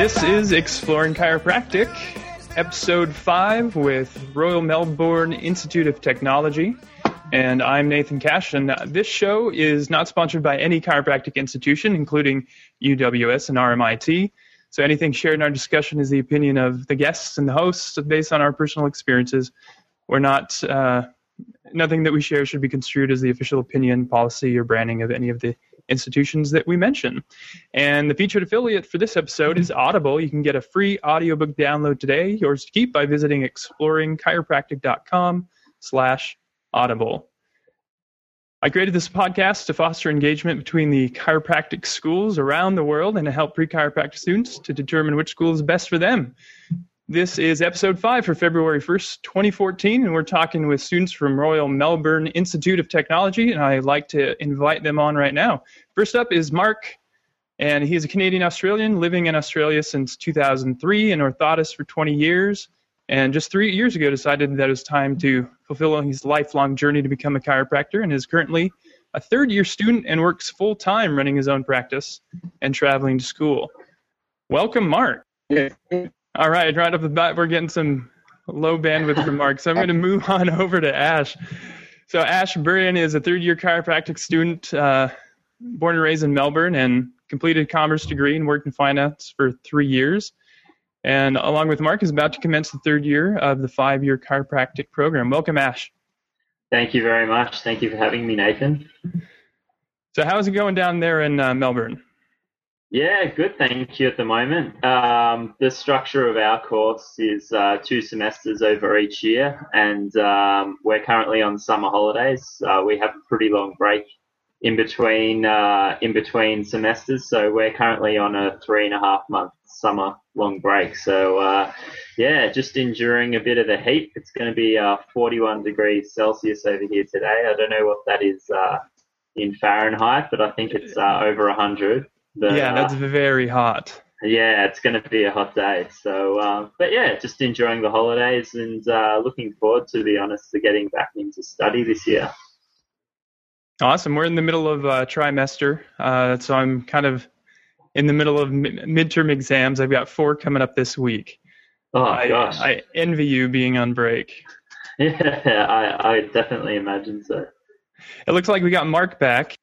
This is Exploring Chiropractic, episode 5 with Royal Melbourne Institute of Technology. And I'm Nathan Cash, and this show is not sponsored by any chiropractic institution, including UWS and RMIT. So anything shared in our discussion is the opinion of the guests and the hosts based on our personal experiences. We're not, uh, nothing that we share should be construed as the official opinion, policy, or branding of any of the institutions that we mention. And the featured affiliate for this episode is Audible. You can get a free audiobook download today, yours to keep by visiting exploringchiropractic.com slash audible. I created this podcast to foster engagement between the chiropractic schools around the world and to help pre-chiropractic students to determine which school is best for them. This is episode five for February 1st, 2014, and we're talking with students from Royal Melbourne Institute of Technology, and I'd like to invite them on right now. First up is Mark, and he's a Canadian Australian living in Australia since 2003, an orthotist for 20 years, and just three years ago decided that it was time to fulfill his lifelong journey to become a chiropractor, and is currently a third year student and works full time running his own practice and traveling to school. Welcome, Mark. Yeah. All right, right off the bat, we're getting some low bandwidth remarks. So I'm going to move on over to Ash. So Ash Burian is a third-year chiropractic student, uh, born and raised in Melbourne, and completed a commerce degree and worked in finance for three years. And along with Mark, is about to commence the third year of the five-year chiropractic program. Welcome, Ash. Thank you very much. Thank you for having me, Nathan. So how's it going down there in uh, Melbourne? Yeah, good. Thank you at the moment. Um, the structure of our course is uh, two semesters over each year, and um, we're currently on summer holidays. Uh, we have a pretty long break in between uh, in between semesters, so we're currently on a three and a half month summer long break. So uh, yeah, just enduring a bit of the heat. It's going to be uh, 41 degrees Celsius over here today. I don't know what that is uh, in Fahrenheit, but I think it's over 100. But, yeah, that's uh, very hot. Yeah, it's going to be a hot day. So, uh, but yeah, just enjoying the holidays and uh, looking forward, to be honest, to getting back into study this year. Awesome. We're in the middle of uh, trimester, uh, so I'm kind of in the middle of mi- midterm exams. I've got four coming up this week. Oh I, gosh! I envy you being on break. Yeah, I, I definitely imagine so. It looks like we got Mark back.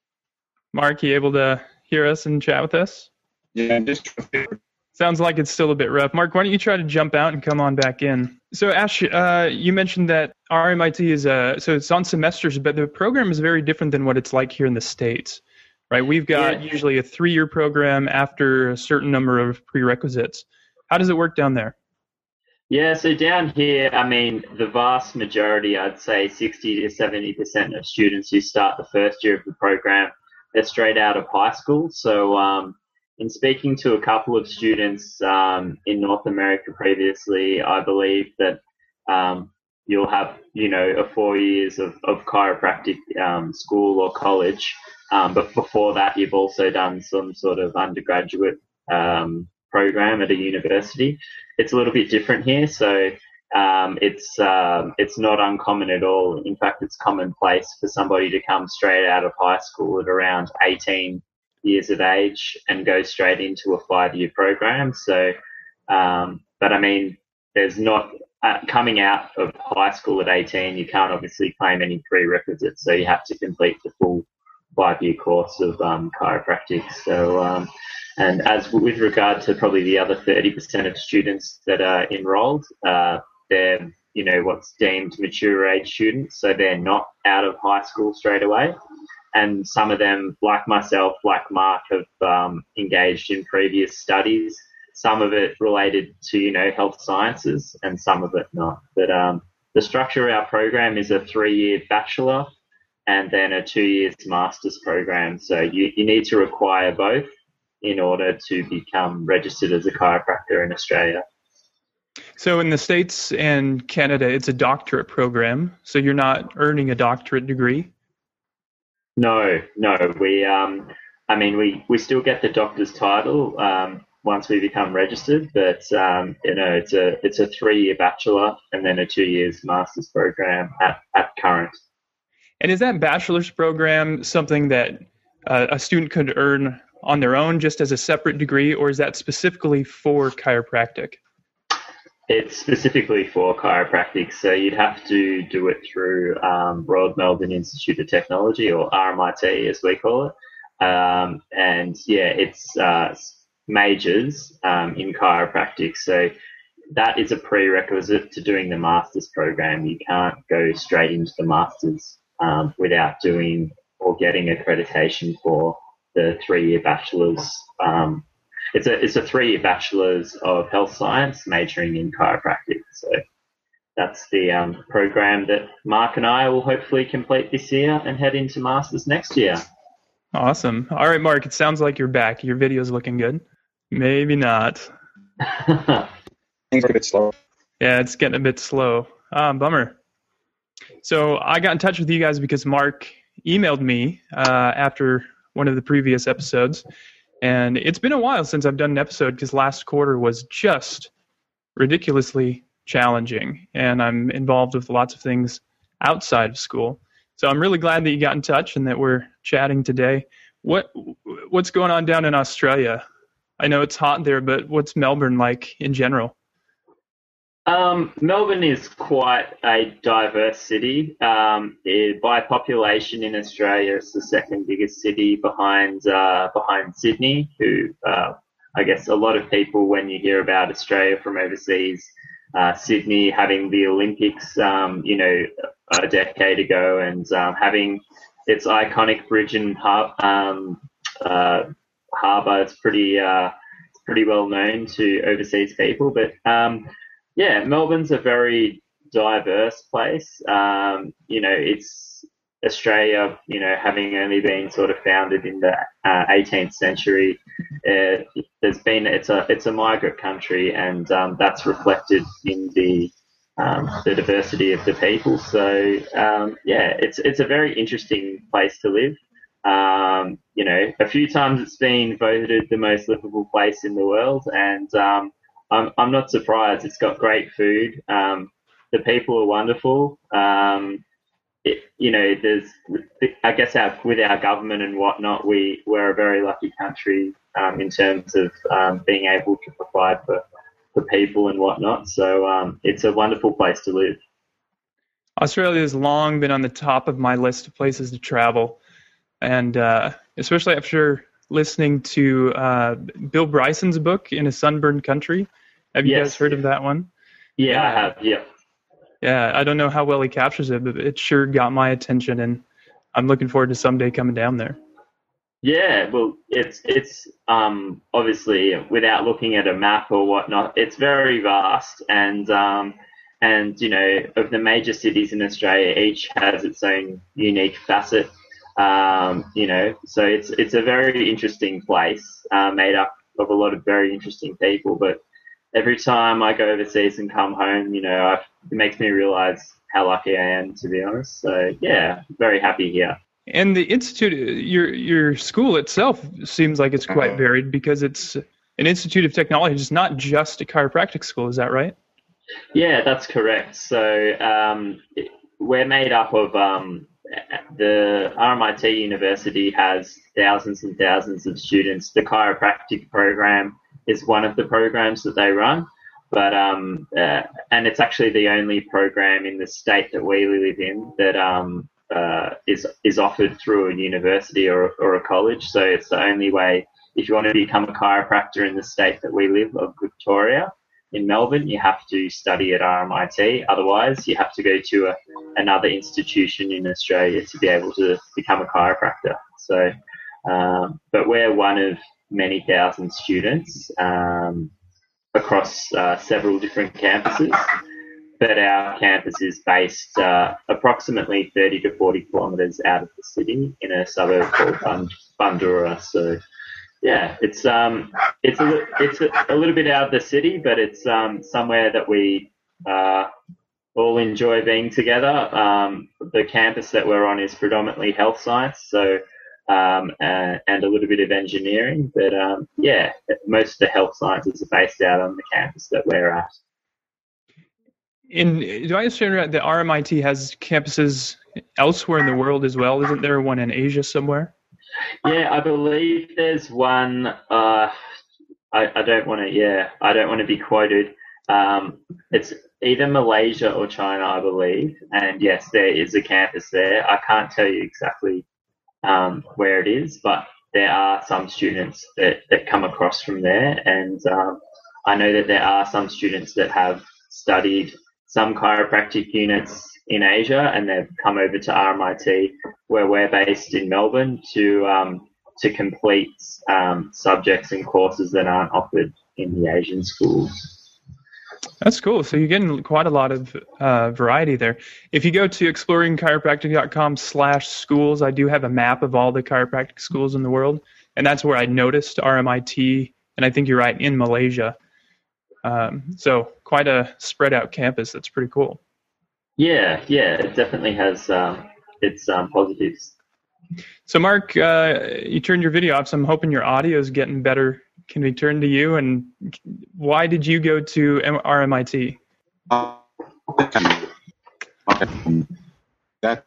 Mark, you able to hear us and chat with us? Yeah, just sounds like it's still a bit rough. Mark, why don't you try to jump out and come on back in? So, Ash, uh, you mentioned that RMIT is uh, so it's on semesters, but the program is very different than what it's like here in the states, right? We've got yeah. usually a three-year program after a certain number of prerequisites. How does it work down there? Yeah, so down here, I mean, the vast majority, I'd say 60 to 70% of students who start the first year of the program they're straight out of high school. So, um, in speaking to a couple of students um, in North America previously, I believe that um, you'll have, you know, a four years of, of chiropractic um, school or college. Um, but before that, you've also done some sort of undergraduate um, program at a university. It's a little bit different here. So um, it's um, it's not uncommon at all. In fact, it's commonplace for somebody to come straight out of high school at around 18 years of age and go straight into a five-year program. So, um, but I mean, there's not uh, coming out of high school at 18. You can't obviously claim any prerequisites, so you have to complete the full five-year course of um, chiropractic. So. Um, and as with regard to probably the other 30% of students that are enrolled, uh, they're you know what's deemed mature age students, so they're not out of high school straight away. And some of them, like myself, like Mark, have um, engaged in previous studies. Some of it related to you know health sciences, and some of it not. But um, the structure of our program is a three-year bachelor and then a two years master's program. So you, you need to require both in order to become registered as a chiropractor in Australia. So in the States and Canada, it's a doctorate program. So you're not earning a doctorate degree? No, no. We, um, I mean, we, we still get the doctor's title um, once we become registered, but um, you know, it's a it's a three year bachelor and then a two years master's program at, at current. And is that bachelor's program something that uh, a student could earn on their own, just as a separate degree, or is that specifically for chiropractic? It's specifically for chiropractic, so you'd have to do it through um, Royal Melbourne Institute of Technology, or RMIT as we call it. Um, and yeah, it's uh, majors um, in chiropractic. So that is a prerequisite to doing the master's program. You can't go straight into the master's um, without doing or getting accreditation for the three-year bachelor's. Um, it's a it's a three-year bachelor's of health science, majoring in chiropractic. So that's the um, program that Mark and I will hopefully complete this year and head into masters next year. Awesome. All right, Mark. It sounds like you're back. Your video's looking good. Maybe not. Things are a bit slow. Yeah, it's getting a bit slow. Ah, bummer. So I got in touch with you guys because Mark emailed me uh, after one of the previous episodes, and it's been a while since I've done an episode because last quarter was just ridiculously challenging, and I'm involved with lots of things outside of school. So I'm really glad that you got in touch and that we're chatting today. What what's going on down in Australia? I know it's hot there, but what's Melbourne like in general? Um, Melbourne is quite a diverse city. Um, it, by population in Australia, it's the second biggest city behind uh, behind Sydney. Who uh, I guess a lot of people, when you hear about Australia from overseas, uh, Sydney having the Olympics, um, you know, a decade ago, and um, having its iconic bridge and har- um, uh, harbour, it's pretty uh, pretty well known to overseas people, but um, yeah, Melbourne's a very diverse place. Um, you know, it's Australia, you know, having only been sort of founded in the uh, 18th century, uh, there's been it's a it's a migrant country, and um, that's reflected in the um, the diversity of the people. So um, yeah, it's it's a very interesting place to live. Um, you know, a few times it's been voted the most livable place in the world, and um, I'm, I'm not surprised. It's got great food. Um, the people are wonderful. Um, it, you know, there's, I guess, our, with our government and whatnot, we we're a very lucky country um, in terms of um, being able to provide for, for people and whatnot. So um, it's a wonderful place to live. Australia has long been on the top of my list of places to travel, and uh, especially after listening to uh, Bill Bryson's book in a sunburned country. Have you yes. guys heard of that one? Yeah, yeah, I have. Yeah. Yeah, I don't know how well he captures it, but it sure got my attention, and I'm looking forward to someday coming down there. Yeah, well, it's it's um, obviously without looking at a map or whatnot, it's very vast, and um, and you know of the major cities in Australia, each has its own unique facet. Um, you know, so it's it's a very interesting place, uh, made up of a lot of very interesting people. But every time I go overseas and come home, you know, I've, it makes me realize how lucky I am, to be honest. So yeah, very happy here. And the institute, your your school itself seems like it's quite uh-huh. varied because it's an institute of technology. It's not just a chiropractic school. Is that right? Yeah, that's correct. So um, we're made up of um, the RMIT University has thousands and thousands of students. The chiropractic program is one of the programs that they run, but um, uh, and it's actually the only program in the state that we live in that um, uh, is is offered through a university or or a college. So it's the only way if you want to become a chiropractor in the state that we live of Victoria in Melbourne, you have to study at RMIT. Otherwise, you have to go to a, another institution in Australia to be able to become a chiropractor. So, um, but we're one of many thousand students um, across uh, several different campuses. But our campus is based uh, approximately 30 to 40 kilometres out of the city in a suburb called Bundoora. So yeah, it's um, it's a it's a, a, little bit out of the city, but it's um, somewhere that we uh, all enjoy being together. Um, the campus that we're on is predominantly health science, so um, and, and, a little bit of engineering, but um, yeah, most of the health sciences are based out on the campus that we're at. In do I understand that RMIT has campuses elsewhere in the world as well? Isn't there one in Asia somewhere? Yeah, I believe there's one. Uh, I, I don't want to. Yeah, I don't want to be quoted. Um, it's either Malaysia or China, I believe. And yes, there is a campus there. I can't tell you exactly um, where it is, but there are some students that, that come across from there. And um, I know that there are some students that have studied some chiropractic units in Asia and they've come over to RMIT where we're based in Melbourne to um, to complete um, subjects and courses that aren't offered in the Asian schools. That's cool. So you're getting quite a lot of uh, variety there. If you go to exploringchiropractic.com slash schools, I do have a map of all the chiropractic schools in the world. And that's where I noticed RMIT, and I think you're right, in Malaysia. Um, so quite a spread out campus. That's pretty cool. Yeah, yeah, it definitely has um, its um, positives. So, Mark, uh, you turned your video off, so I'm hoping your audio is getting better. Can we turn to you? And why did you go to RMIT? Uh,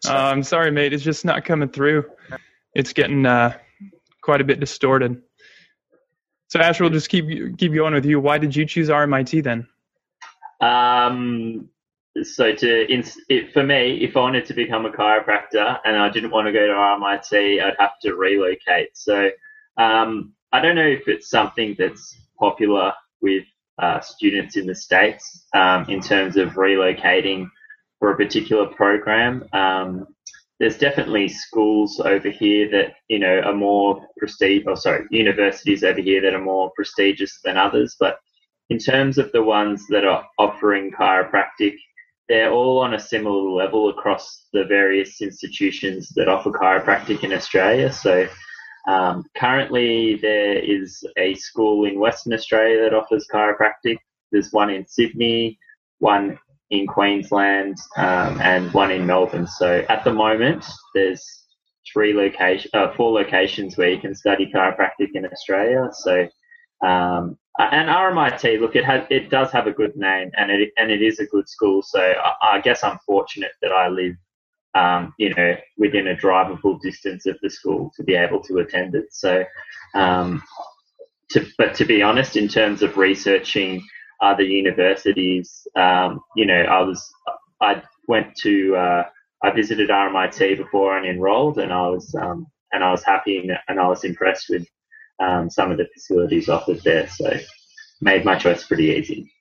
I'm sorry, mate. It's just not coming through. It's getting uh, quite a bit distorted. So, Asher, we'll just keep keep going with you. Why did you choose RMIT then? Um, so to it, for me, if I wanted to become a chiropractor and I didn't want to go to RMIT, I'd have to relocate. So um, I don't know if it's something that's popular with uh, students in the states um, in terms of relocating for a particular program. Um, there's definitely schools over here that you know are more prestige, or sorry, universities over here that are more prestigious than others. But in terms of the ones that are offering chiropractic they're all on a similar level across the various institutions that offer chiropractic in Australia. So um, currently there is a school in Western Australia that offers chiropractic. There's one in Sydney, one in Queensland, um, and one in Melbourne. So at the moment, there's three location, uh, four locations where you can study chiropractic in Australia. So um, and RMIT, look, it has it does have a good name, and it and it is a good school. So I, I guess I'm fortunate that I live, um, you know, within a drivable distance of the school to be able to attend it. So, um, to but to be honest, in terms of researching other universities, um, you know, I was I went to uh, I visited RMIT before and enrolled, and I was um, and I was happy and I was impressed with um, some of the facilities offered there. So made my choice pretty easy.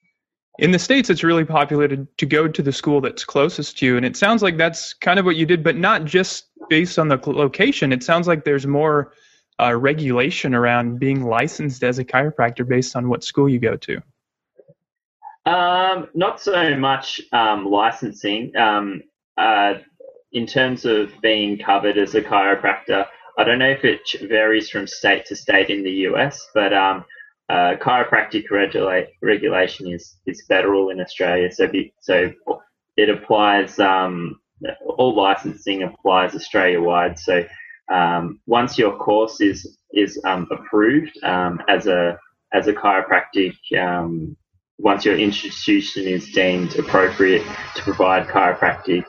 In the States, it's really popular to, to go to the school that's closest to you. And it sounds like that's kind of what you did, but not just based on the location. It sounds like there's more uh, regulation around being licensed as a chiropractor based on what school you go to. Um, not so much um, licensing. Um, uh, in terms of being covered as a chiropractor, I don't know if it varies from state to state in the US, but um, uh, chiropractic regula- regulation is, is federal in Australia, so be, so it applies. Um, all licensing applies Australia wide. So um, once your course is is um, approved um, as a as a chiropractic, um, once your institution is deemed appropriate to provide chiropractic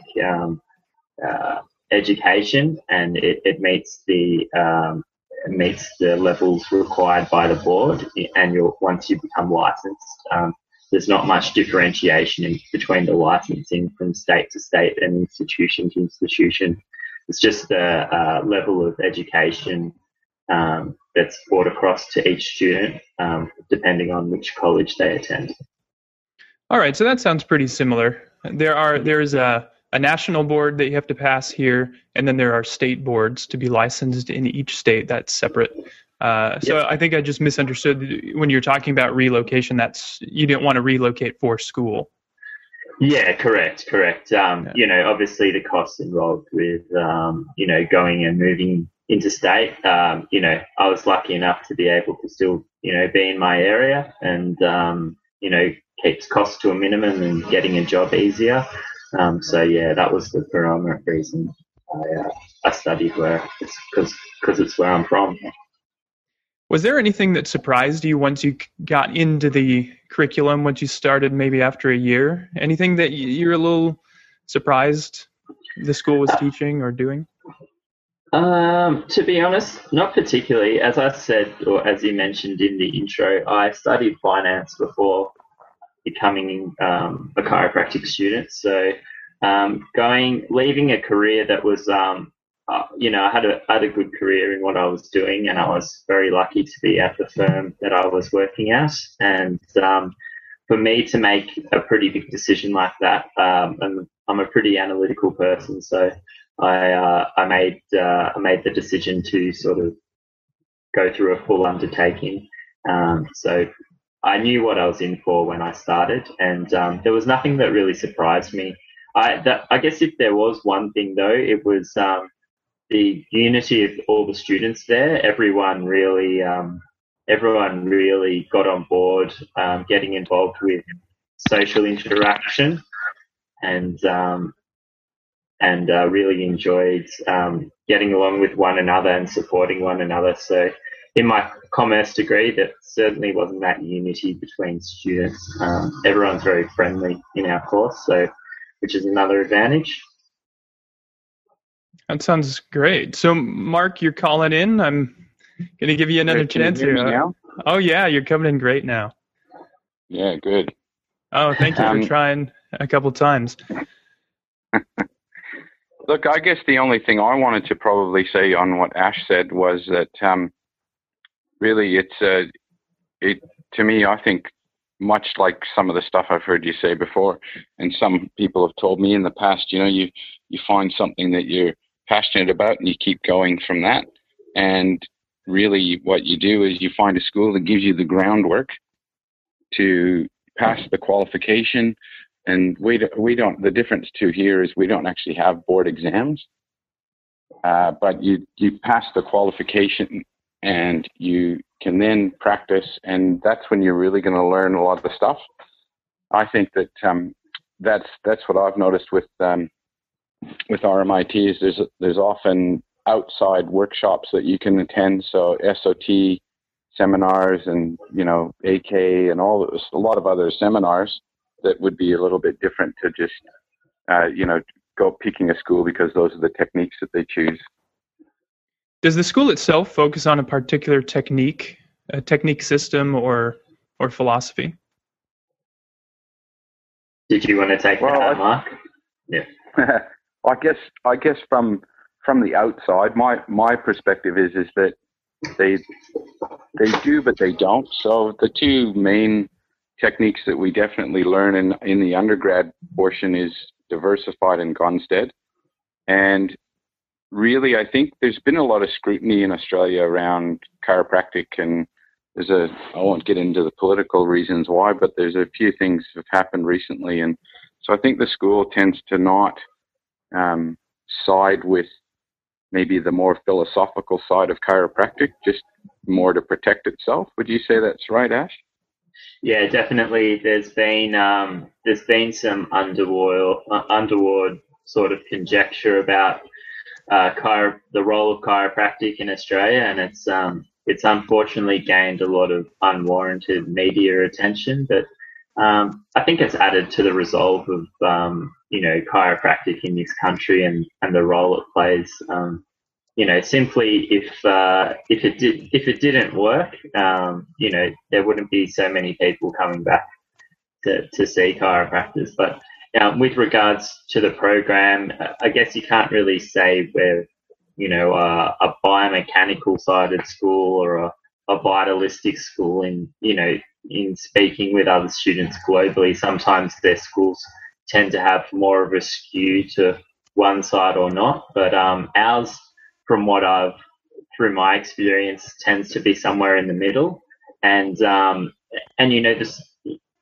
uh, education and it, it meets the um, it meets the levels required by the board and you once you become licensed um, there's not much differentiation in, between the licensing from state to state and institution to institution. It's just the uh, level of education um, that's brought across to each student um, depending on which college they attend. All right so that sounds pretty similar. There are there is a a national board that you have to pass here, and then there are state boards to be licensed in each state. That's separate. Uh, so yep. I think I just misunderstood when you're talking about relocation. That's you didn't want to relocate for school. Yeah, correct, correct. Um, yeah. You know, obviously the costs involved with um, you know going and moving interstate. Um, you know, I was lucky enough to be able to still you know be in my area and um, you know keeps costs to a minimum and getting a job easier. Um, so yeah, that was the predominant reason I, uh, I studied where it's because because it's where I'm from. Was there anything that surprised you once you got into the curriculum? Once you started, maybe after a year, anything that you're a little surprised the school was teaching or doing? Um, to be honest, not particularly. As I said, or as you mentioned in the intro, I studied finance before becoming um, a chiropractic student. So, um, going, leaving a career that was, um, uh, you know, I had a had a good career in what I was doing, and I was very lucky to be at the firm that I was working at. And um, for me to make a pretty big decision like that, um, and I'm a pretty analytical person, so I uh, I made uh, I made the decision to sort of go through a full undertaking. Um, so I knew what I was in for when I started, and um, there was nothing that really surprised me. I that, I guess if there was one thing though, it was um, the unity of all the students there. Everyone really um, everyone really got on board, um, getting involved with social interaction, and um, and uh, really enjoyed um, getting along with one another and supporting one another. So, in my commerce degree, that certainly wasn't that unity between students. Um, everyone's very friendly in our course, so which is another advantage. That sounds great. So, Mark, you're calling in. I'm going to give you another Can chance you here. now? Oh yeah, you're coming in great now. Yeah, good. Oh, thank you Um, for trying a couple times. Look, I guess the only thing I wanted to probably say on what Ash said was that um, really it's uh, it to me. I think much like some of the stuff I've heard you say before, and some people have told me in the past. You know, you you find something that you're passionate about, and you keep going from that. And really, what you do is you find a school that gives you the groundwork to pass the qualification and we do, we don't. The difference to here is we don't actually have board exams, uh, but you you pass the qualification and you can then practice, and that's when you're really going to learn a lot of the stuff. I think that um, that's that's what I've noticed with um, with RMIT is there's there's often outside workshops that you can attend. So SOT seminars and you know AK and all a lot of other seminars that would be a little bit different to just uh, you know go picking a school because those are the techniques that they choose. Does the school itself focus on a particular technique, a technique system, or or philosophy? Did you want to take Well, that, I- Mark? Yeah. I guess I guess from from the outside, my my perspective is is that they they do, but they don't. So the two main techniques that we definitely learn in in the undergrad portion is diversified and Gonstead, and really, I think there's been a lot of scrutiny in Australia around chiropractic, and there's a I won't get into the political reasons why, but there's a few things that have happened recently, and so I think the school tends to not um, side with maybe the more philosophical side of chiropractic, just more to protect itself. Would you say that's right, Ash? Yeah, definitely. There's been um, there's been some underworld uh, underworld sort of conjecture about uh, chiro- the role of chiropractic in Australia, and it's um, it's unfortunately gained a lot of unwarranted media attention. But um, I think it's added to the resolve of um, you know chiropractic in this country and, and the role it plays. Um, you know, simply if uh, if it did if it didn't work, um, you know, there wouldn't be so many people coming back to, to see chiropractors. But um, with regards to the program, I guess you can't really say we're you know a biomechanical sided school or a, a vitalistic school. In you know, in speaking with other students globally, sometimes their schools tend to have more of a skew to one side or not. But um, ours from what I've through my experience tends to be somewhere in the middle and um, and you know there's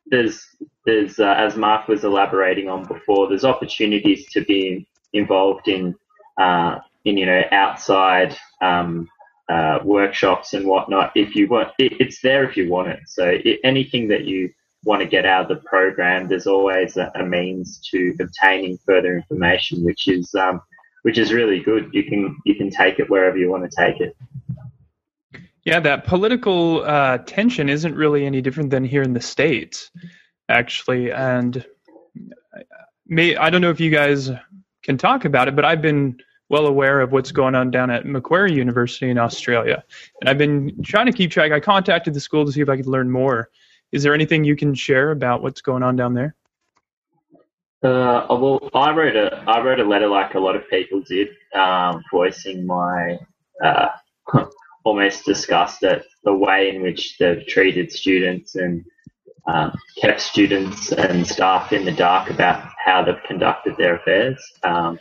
there's there's uh, as Mark was elaborating on before there's opportunities to be involved in uh, in you know outside um, uh, workshops and whatnot if you want it, it's there if you want it so it, anything that you want to get out of the program there's always a, a means to obtaining further information which is um, which is really good. You can you can take it wherever you want to take it. Yeah, that political uh, tension isn't really any different than here in the states, actually. And may I don't know if you guys can talk about it, but I've been well aware of what's going on down at Macquarie University in Australia. And I've been trying to keep track. I contacted the school to see if I could learn more. Is there anything you can share about what's going on down there? Uh, well, I wrote a I wrote a letter like a lot of people did, um, voicing my uh, almost disgust at the way in which they've treated students and um, kept students and staff in the dark about how they've conducted their affairs. Um,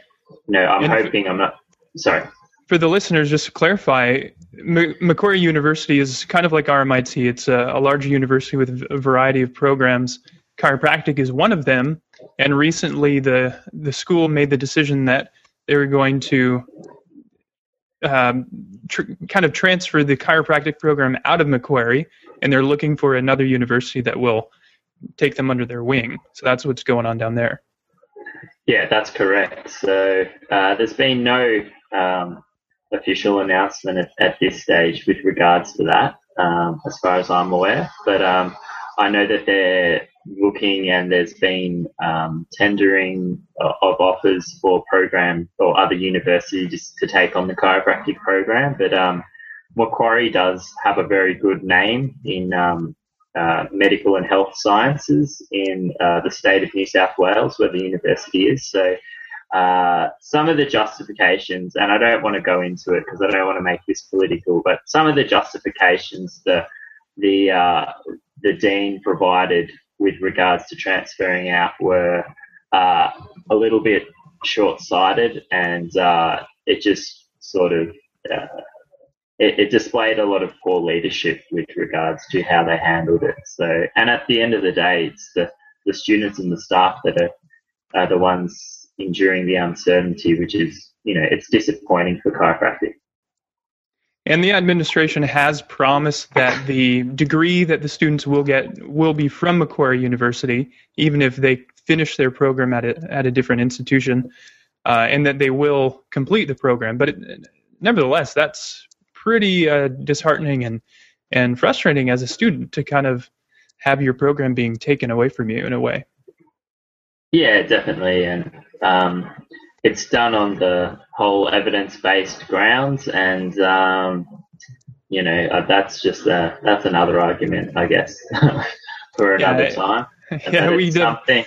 know, I'm and hoping I'm not sorry. For the listeners, just to clarify, M- Macquarie University is kind of like RMIT. It's a, a large university with a variety of programs. Chiropractic is one of them, and recently the the school made the decision that they were going to um, tr- kind of transfer the chiropractic program out of Macquarie, and they're looking for another university that will take them under their wing. So that's what's going on down there. Yeah, that's correct. So uh, there's been no um, official announcement at, at, this stage with regards to that, um, as far as I'm aware. But um, I know that they're looking and there's been um, tendering of offers for program or other universities to take on the chiropractic program. But um, Macquarie does have a very good name in um, uh, medical and health sciences in uh, the state of New South Wales, where the university is. So uh, some of the justifications, and I don't want to go into it because I don't want to make this political, but some of the justifications the the uh, the dean provided with regards to transferring out were uh, a little bit short-sighted, and uh, it just sort of it, it, displayed a lot of poor leadership with regards to how they handled it. So, and at the end of the day, it's the the students and the staff that are, are the ones enduring the uncertainty, which is you know it's disappointing for chiropractic. And the administration has promised that the degree that the students will get will be from Macquarie University, even if they finish their program at a, at a different institution, uh, and that they will complete the program. But it, nevertheless, that's pretty uh, disheartening and and frustrating as a student to kind of have your program being taken away from you in a way. Yeah, definitely, and um, it's done on the whole evidence-based grounds, and um, you know uh, that's just a, that's another argument, I guess, for another yeah, time. Yeah, we do. Something,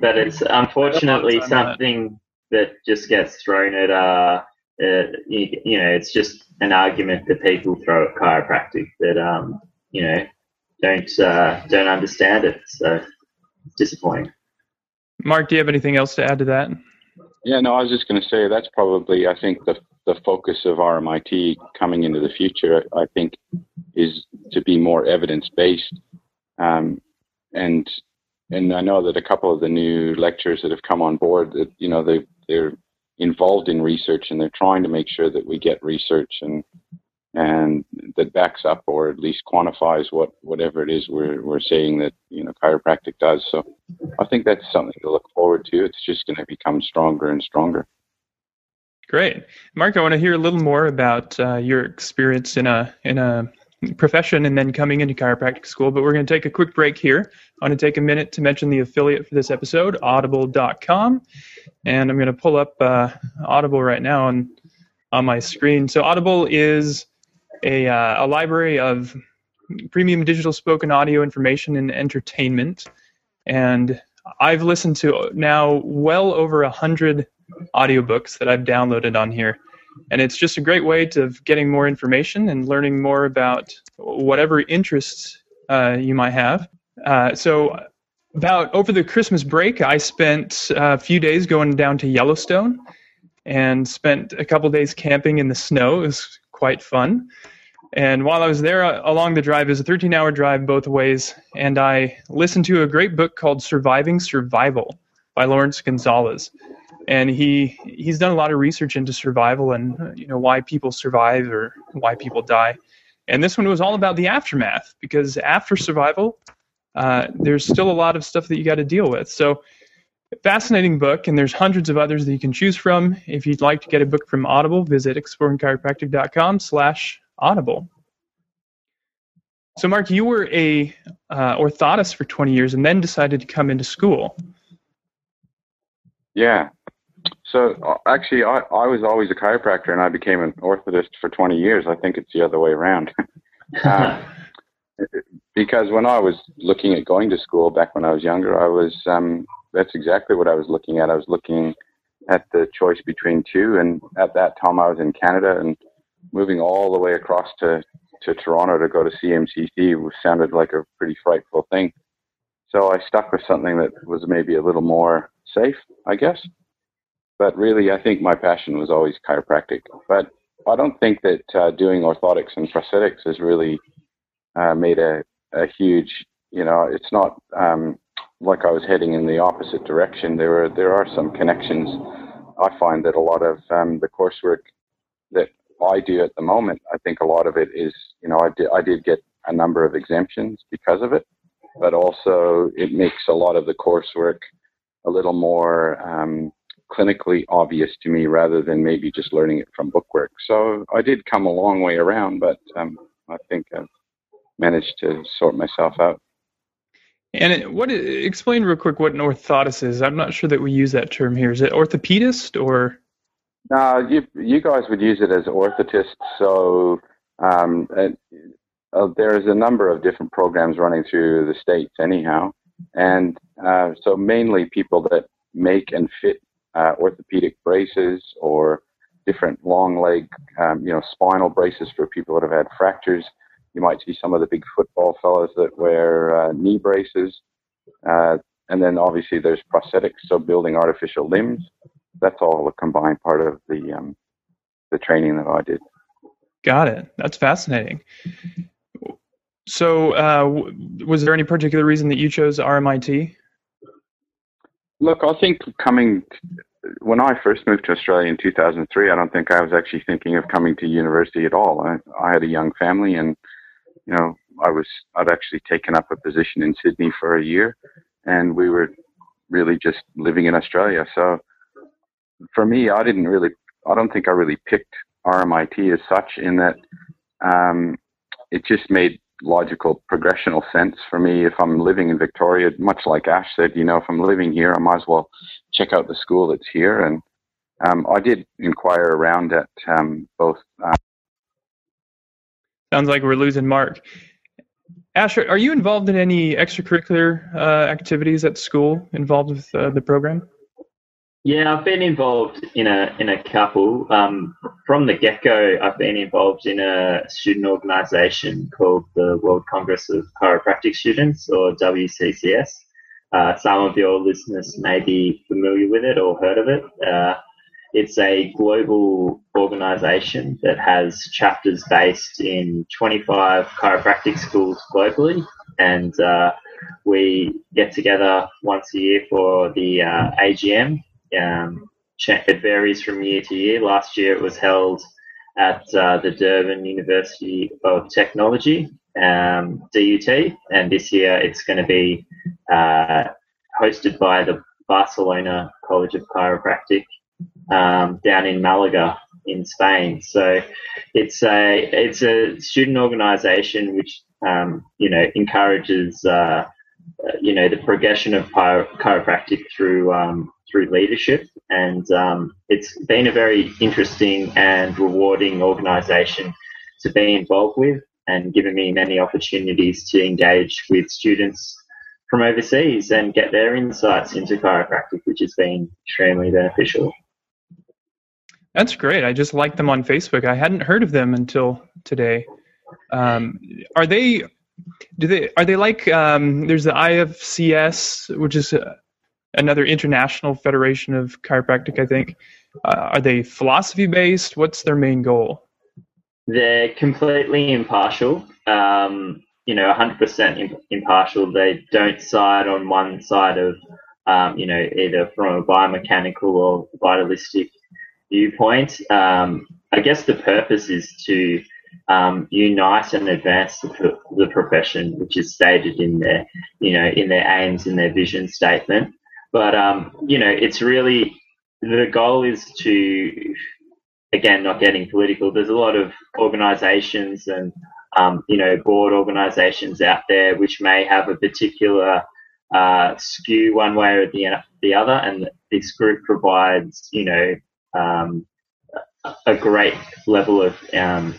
but it's unfortunately something that. that just gets thrown at uh, uh you, you, know, it's just an argument that people throw at chiropractic that um, you know don't uh, don't understand it. So it's disappointing. Mark, do you have anything else to add to that? Yeah, no, I was just going to say that's probably I think the the focus of RMIT coming into the future. I think is to be more evidence based, um, and and I know that a couple of the new lecturers that have come on board, that you know they they're involved in research and they're trying to make sure that we get research and and that backs up or at least quantifies what whatever it is we're we're saying that you know chiropractic does. So I think that's something to look forward to. It's just going to become stronger and stronger. Great, Mark. I want to hear a little more about uh, your experience in a in a profession and then coming into chiropractic school. But we're going to take a quick break here. I want to take a minute to mention the affiliate for this episode, Audible.com, and I'm going to pull up uh, Audible right now on on my screen. So Audible is a, uh, a library of premium digital spoken audio information and entertainment. And I've listened to now well over a hundred audiobooks that I've downloaded on here. And it's just a great way to getting more information and learning more about whatever interests uh, you might have. Uh, so, about over the Christmas break, I spent a few days going down to Yellowstone and spent a couple days camping in the snow. It was quite fun. And while I was there uh, along the drive, was a 13 hour drive both ways, and I listened to a great book called Surviving Survival by Lawrence Gonzales. And he he's done a lot of research into survival and uh, you know why people survive or why people die. And this one was all about the aftermath because after survival, uh, there's still a lot of stuff that you got to deal with. So fascinating book, and there's hundreds of others that you can choose from. If you'd like to get a book from Audible, visit exploringchiropractic.com slash Audible. So, Mark, you were a uh, orthotist for 20 years and then decided to come into school. Yeah, So uh, actually, I, I was always a chiropractor, and I became an orthotist for 20 years. I think it's the other way around. um, because when I was looking at going to school back when I was younger, I was um, that's exactly what I was looking at. I was looking at the choice between two, and at that time I was in Canada, and moving all the way across to to Toronto to go to CMCC sounded like a pretty frightful thing. So I stuck with something that was maybe a little more safe, I guess. But really, I think my passion was always chiropractic. But I don't think that uh, doing orthotics and prosthetics has really uh, made a, a huge, you know, it's not um, like I was heading in the opposite direction. There are there are some connections. I find that a lot of um, the coursework that I do at the moment, I think a lot of it is, you know, I did I did get a number of exemptions because of it, but also it makes a lot of the coursework a little more um, clinically obvious to me rather than maybe just learning it from bookwork. So I did come a long way around, but um, I think I've managed to sort myself out. And it, what explain real quick what an orthotist is? I'm not sure that we use that term here. Is it orthopedist or? No, you you guys would use it as orthotist. So um, uh, there's a number of different programs running through the states, anyhow, and uh, so mainly people that make and fit uh, orthopedic braces or different long leg, um, you know, spinal braces for people that have had fractures. You might see some of the big football fellas that wear uh, knee braces. Uh, and then obviously there's prosthetics, so building artificial limbs. That's all a combined part of the um, the training that I did. Got it. That's fascinating. So, uh, was there any particular reason that you chose RMIT? Look, I think coming when I first moved to Australia in 2003, I don't think I was actually thinking of coming to university at all. I, I had a young family, and you know, I was I'd actually taken up a position in Sydney for a year, and we were really just living in Australia. So for me, I didn't really, I don't think I really picked RMIT as such in that um, it just made logical progressional sense for me if I'm living in Victoria, much like Ash said, you know, if I'm living here, I might as well check out the school that's here. And um, I did inquire around at um, both. Uh, Sounds like we're losing Mark. Ash, are you involved in any extracurricular uh, activities at school involved with uh, the program? Yeah, I've been involved in a in a couple. Um, from the get go, I've been involved in a student organisation called the World Congress of Chiropractic Students, or WCCS. Uh, some of your listeners may be familiar with it or heard of it. Uh, it's a global organisation that has chapters based in 25 chiropractic schools globally, and uh, we get together once a year for the uh, AGM um, it varies from year to year. Last year it was held at uh, the Durban University of Technology, um, DUT, and this year it's going to be uh, hosted by the Barcelona College of Chiropractic um, down in Malaga in Spain. So it's a it's a student organisation which um, you know encourages uh, you know the progression of chiropractic through um, through leadership. And um, it's been a very interesting and rewarding organisation to be involved with and given me many opportunities to engage with students from overseas and get their insights into chiropractic, which has been extremely beneficial. That's great. I just liked them on Facebook. I hadn't heard of them until today. Um, are they? Do they? Are they like? Um, there's the IFCS, which is another international federation of chiropractic, I think. Uh, are they philosophy based? What's their main goal? They're completely impartial. Um, you know, 100% impartial. They don't side on one side of, um, you know, either from a biomechanical or vitalistic viewpoint. Um, I guess the purpose is to um, unite and advance the, the, profession, which is stated in their, you know, in their aims and their vision statement. But um, you know, it's really the goal is to again not getting political. There's a lot of organisations and um, you know board organisations out there which may have a particular uh, skew one way or the, the other, and this group provides, you know, um, a great level of, um,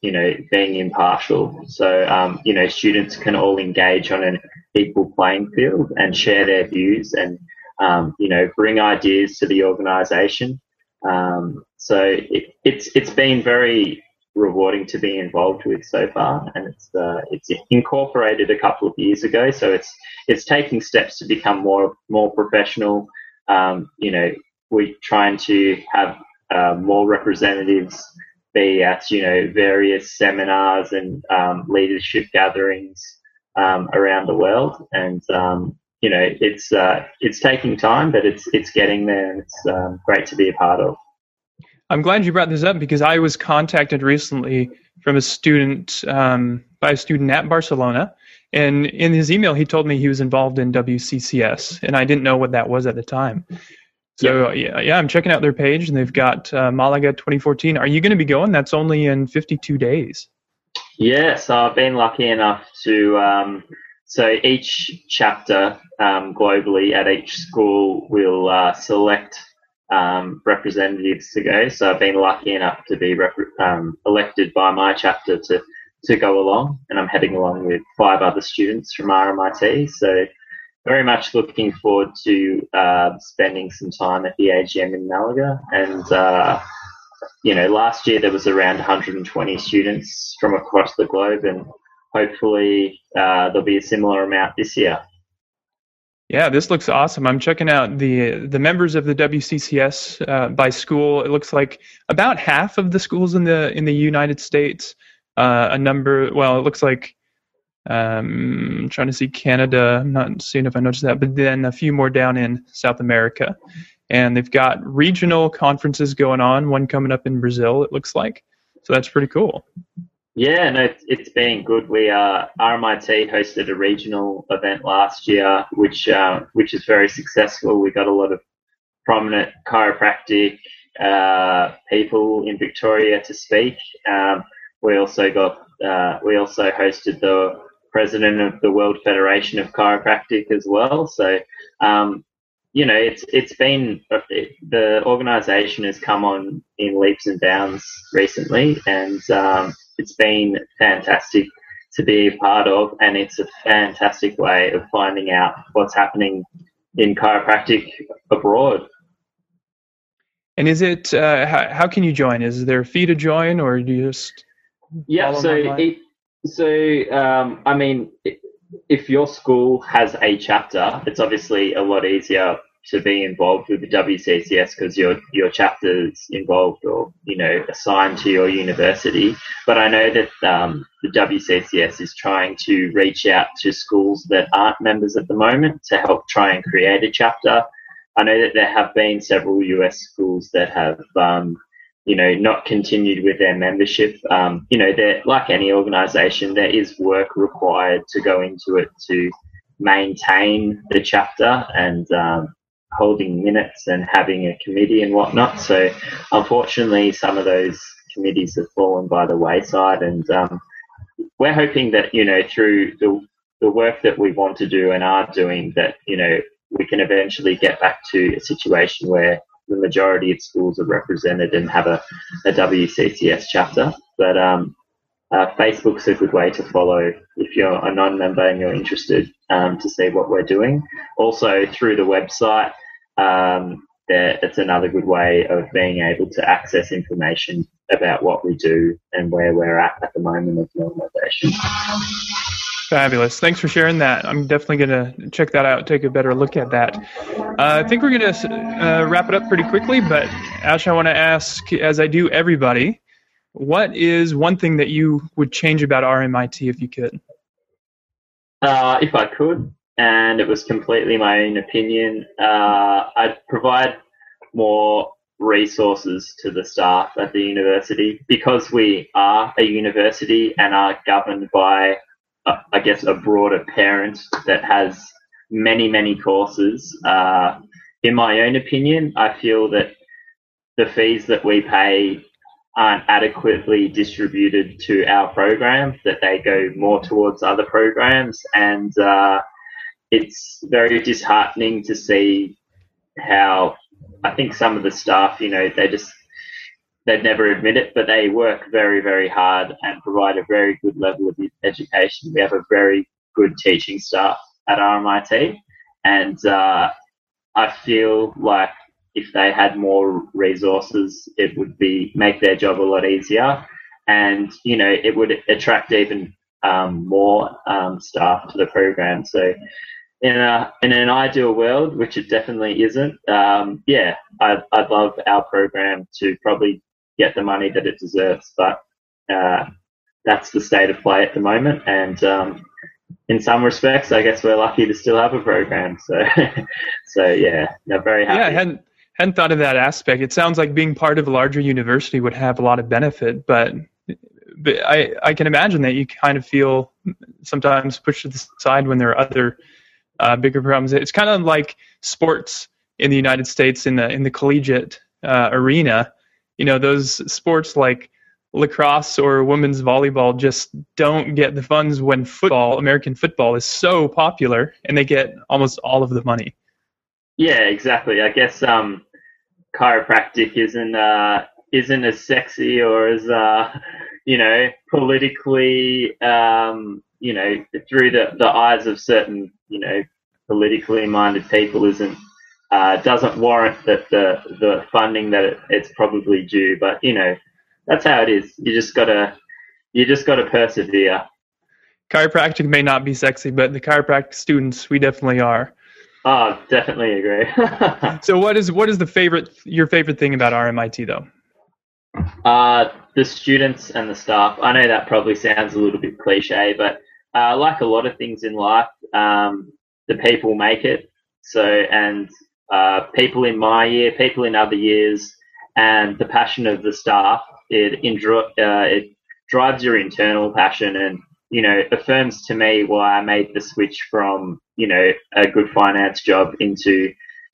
you know, being impartial. So, um, you know, students can all engage on an equal playing field and share their views and, um, you know, bring ideas to the organisation. Um, so it, it's it's been very rewarding to be involved with so far, and it's uh, it's incorporated a couple of years ago, so it's it's taking steps to become more more professional. Um, you know, we're trying to have uh, more representatives be at you know various seminars and um, leadership gatherings um, around the world, and um, you know it's uh, it's taking time, but it's it's getting there, and it's um, great to be a part of. I'm glad you brought this up because I was contacted recently from a student um, by a student at Barcelona, and in his email he told me he was involved in WCCS, and I didn't know what that was at the time. So yeah, yeah, I'm checking out their page, and they've got uh, Malaga 2014. Are you going to be going? That's only in 52 days. Yeah, so I've been lucky enough to. Um, so each chapter um, globally at each school will uh, select um, representatives to go. So I've been lucky enough to be rep- um, elected by my chapter to, to go along, and I'm heading along with five other students from RMIT. So very much looking forward to uh, spending some time at the AGM in Malaga. And uh, you know, last year there was around 120 students from across the globe, and hopefully uh, there'll be a similar amount this year. Yeah, this looks awesome. I'm checking out the the members of the WCCS uh, by school. It looks like about half of the schools in the in the United States. Uh, a number, well, it looks like um, trying to see Canada. I'm not seeing if I noticed that, but then a few more down in South America, and they've got regional conferences going on. One coming up in Brazil, it looks like. So that's pretty cool. Yeah, no, it's been good. We uh, RMIT hosted a regional event last year, which uh, which is very successful. We got a lot of prominent chiropractic uh, people in Victoria to speak. Um, we also got uh, we also hosted the president of the World Federation of Chiropractic as well. So um, you know, it's it's been the organisation has come on in leaps and bounds recently, and um, it's been fantastic to be a part of, and it's a fantastic way of finding out what's happening in chiropractic abroad. And is it uh, how, how can you join? Is there a fee to join, or do you just yeah? So it, so um, I mean, if your school has a chapter, it's obviously a lot easier to be involved with the WCCS because your your chapter's involved or you know assigned to your university. But I know that um, the WCCS is trying to reach out to schools that aren't members at the moment to help try and create a chapter. I know that there have been several US schools that have um, you know not continued with their membership. Um, you know, like any organisation, there is work required to go into it to maintain the chapter and um, holding minutes and having a committee and whatnot. So unfortunately, some of those committees have fallen by the wayside, and um, we're hoping that you know through the the work that we want to do and are doing, that you know we can eventually get back to a situation where the majority of schools are represented and have a, a WCCS chapter. But um, uh, Facebook's a good way to follow if you're a non-member and you're interested um, to see what we're doing. Also through the website, um, it's another good way of being able to access information about what we do and where we're at at the moment as an organisation. Fabulous. Thanks for sharing that. I'm definitely going to check that out, take a better look at that. Uh, I think we're going to uh, wrap it up pretty quickly, but Ash, I want to ask, as I do everybody, what is one thing that you would change about RMIT if you could? Uh, if I could, and it was completely my own opinion, uh, I'd provide more resources to the staff at the university because we are a university and are governed by, I guess, a broader parent that has many, many courses. Uh, in my own opinion, I feel that the fees that we pay aren't adequately distributed to our program, that they go more towards other programs. And uh, it's very disheartening to see how I think some of the staff, you know, they just they'd never admit it, but they work very, very hard and provide a very good level of education. We have a very good teaching staff at RMIT, and uh, I feel like if they had more resources, it would be make their job a lot easier, and you know it would attract even um, more um, staff to the program. So. In, a, in an ideal world, which it definitely isn't, um, yeah, I'd, I'd love our program to probably get the money that it deserves. But uh, that's the state of play at the moment, and um, in some respects, I guess we're lucky to still have a program. So, so yeah, they're very happy. Yeah, I hadn't hadn't thought of that aspect. It sounds like being part of a larger university would have a lot of benefit, but but I I can imagine that you kind of feel sometimes pushed to the side when there are other uh, bigger problems. It's kind of like sports in the United States in the in the collegiate uh, arena. You know, those sports like lacrosse or women's volleyball just don't get the funds when football, American football, is so popular and they get almost all of the money. Yeah, exactly. I guess um, chiropractic isn't uh, isn't as sexy or as uh, you know politically um, you know through the, the eyes of certain you know politically minded people isn't uh, doesn't warrant that the the funding that it, it's probably due. But you know that's how it is. You just gotta you just gotta persevere. Chiropractic may not be sexy, but the chiropractic students we definitely are. Oh, definitely agree. so what is what is the favorite your favorite thing about RMIT though? Uh, the students and the staff. I know that probably sounds a little bit cliche, but uh, like a lot of things in life, um, the people make it. So, and uh, people in my year, people in other years, and the passion of the staff it, uh, it drives your internal passion and you know affirms to me why I made the switch from you know a good finance job into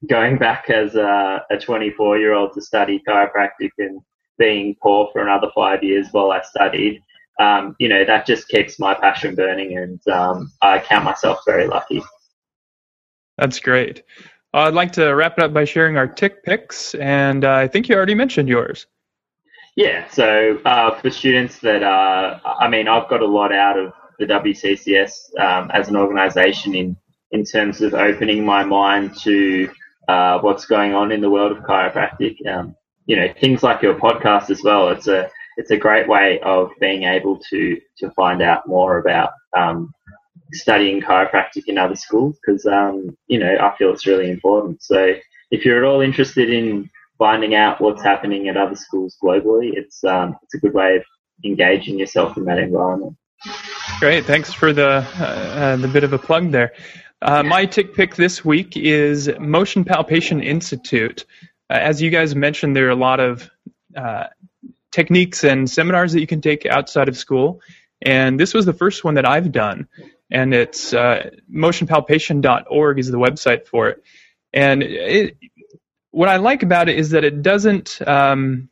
going back as a, a 24 year old to study chiropractic and being poor for another five years while I studied. Um, you know that just keeps my passion burning, and um, I count myself very lucky. That's great. I'd like to wrap it up by sharing our tick picks, and uh, I think you already mentioned yours. Yeah, so uh, for students that are, I mean, I've got a lot out of the WCCS um, as an organisation in in terms of opening my mind to uh, what's going on in the world of chiropractic. Um, you know, things like your podcast as well. It's a it's a great way of being able to to find out more about um, studying chiropractic in other schools because um, you know I feel it's really important. So if you're at all interested in finding out what's happening at other schools globally, it's um, it's a good way of engaging yourself in that environment. Great, thanks for the uh, uh, the bit of a plug there. Uh, my tick pick this week is Motion Palpation Institute. Uh, as you guys mentioned, there are a lot of uh, techniques and seminars that you can take outside of school, and this was the first one that I've done. And it's uh, motionpalpation.org is the website for it. And it, what I like about it is that it doesn't, um,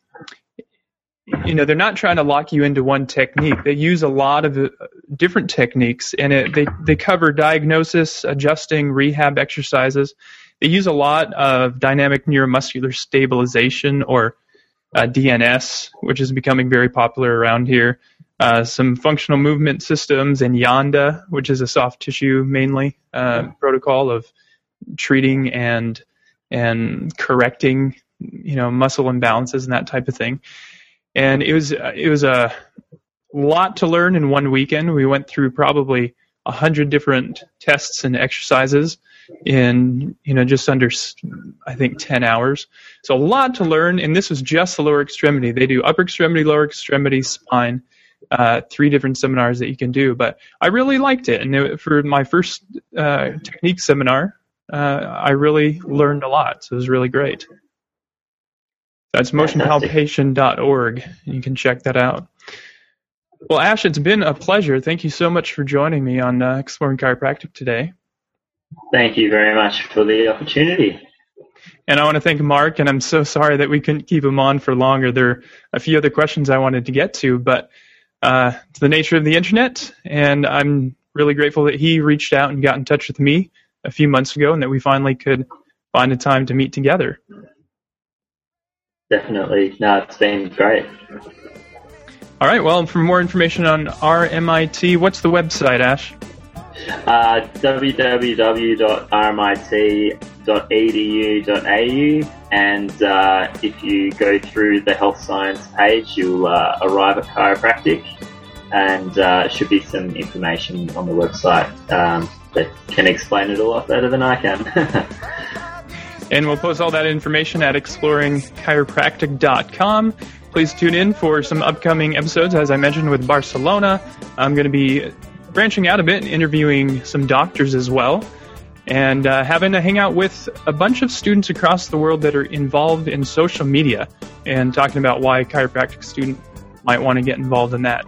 you know, they're not trying to lock you into one technique. They use a lot of uh, different techniques, and it, they they cover diagnosis, adjusting, rehab exercises. They use a lot of dynamic neuromuscular stabilization, or uh, DNS, which is becoming very popular around here. Uh, some functional movement systems and Janda, which is a soft tissue mainly uh, protocol of treating and and correcting, you know, muscle imbalances and that type of thing. And it was it was a lot to learn in one weekend. We went through probably a hundred different tests and exercises in you know just under I think 10 hours. So a lot to learn, and this was just the lower extremity. They do upper extremity, lower extremity, spine, uh, three different seminars that you can do. But I really liked it, and it, for my first uh, technique seminar, uh, I really learned a lot. So it was really great. That's motionpalpation.org. You can check that out. Well, Ash, it's been a pleasure. Thank you so much for joining me on uh, Exploring Chiropractic today. Thank you very much for the opportunity. And I want to thank Mark, and I'm so sorry that we couldn't keep him on for longer. There are a few other questions I wanted to get to, but uh, it's the nature of the internet, and I'm really grateful that he reached out and got in touch with me a few months ago, and that we finally could find a time to meet together. Definitely. No, it's been great. All right. Well, for more information on RMIT, what's the website, Ash? Uh, www.rmit.edu.au and uh, if you go through the health science page, you'll uh, arrive at chiropractic and uh, should be some information on the website um, that can explain it a lot better than I can. and we'll post all that information at exploringchiropractic.com. Please tune in for some upcoming episodes. As I mentioned with Barcelona, I'm going to be branching out a bit and interviewing some doctors as well, and uh, having to hang out with a bunch of students across the world that are involved in social media and talking about why a chiropractic student might want to get involved in that.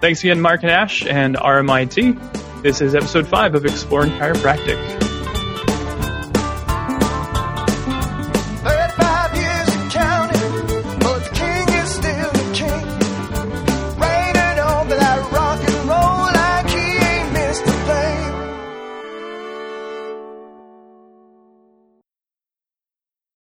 Thanks again, Mark and Ash and RMIT. This is episode 5 of Exploring Chiropractic.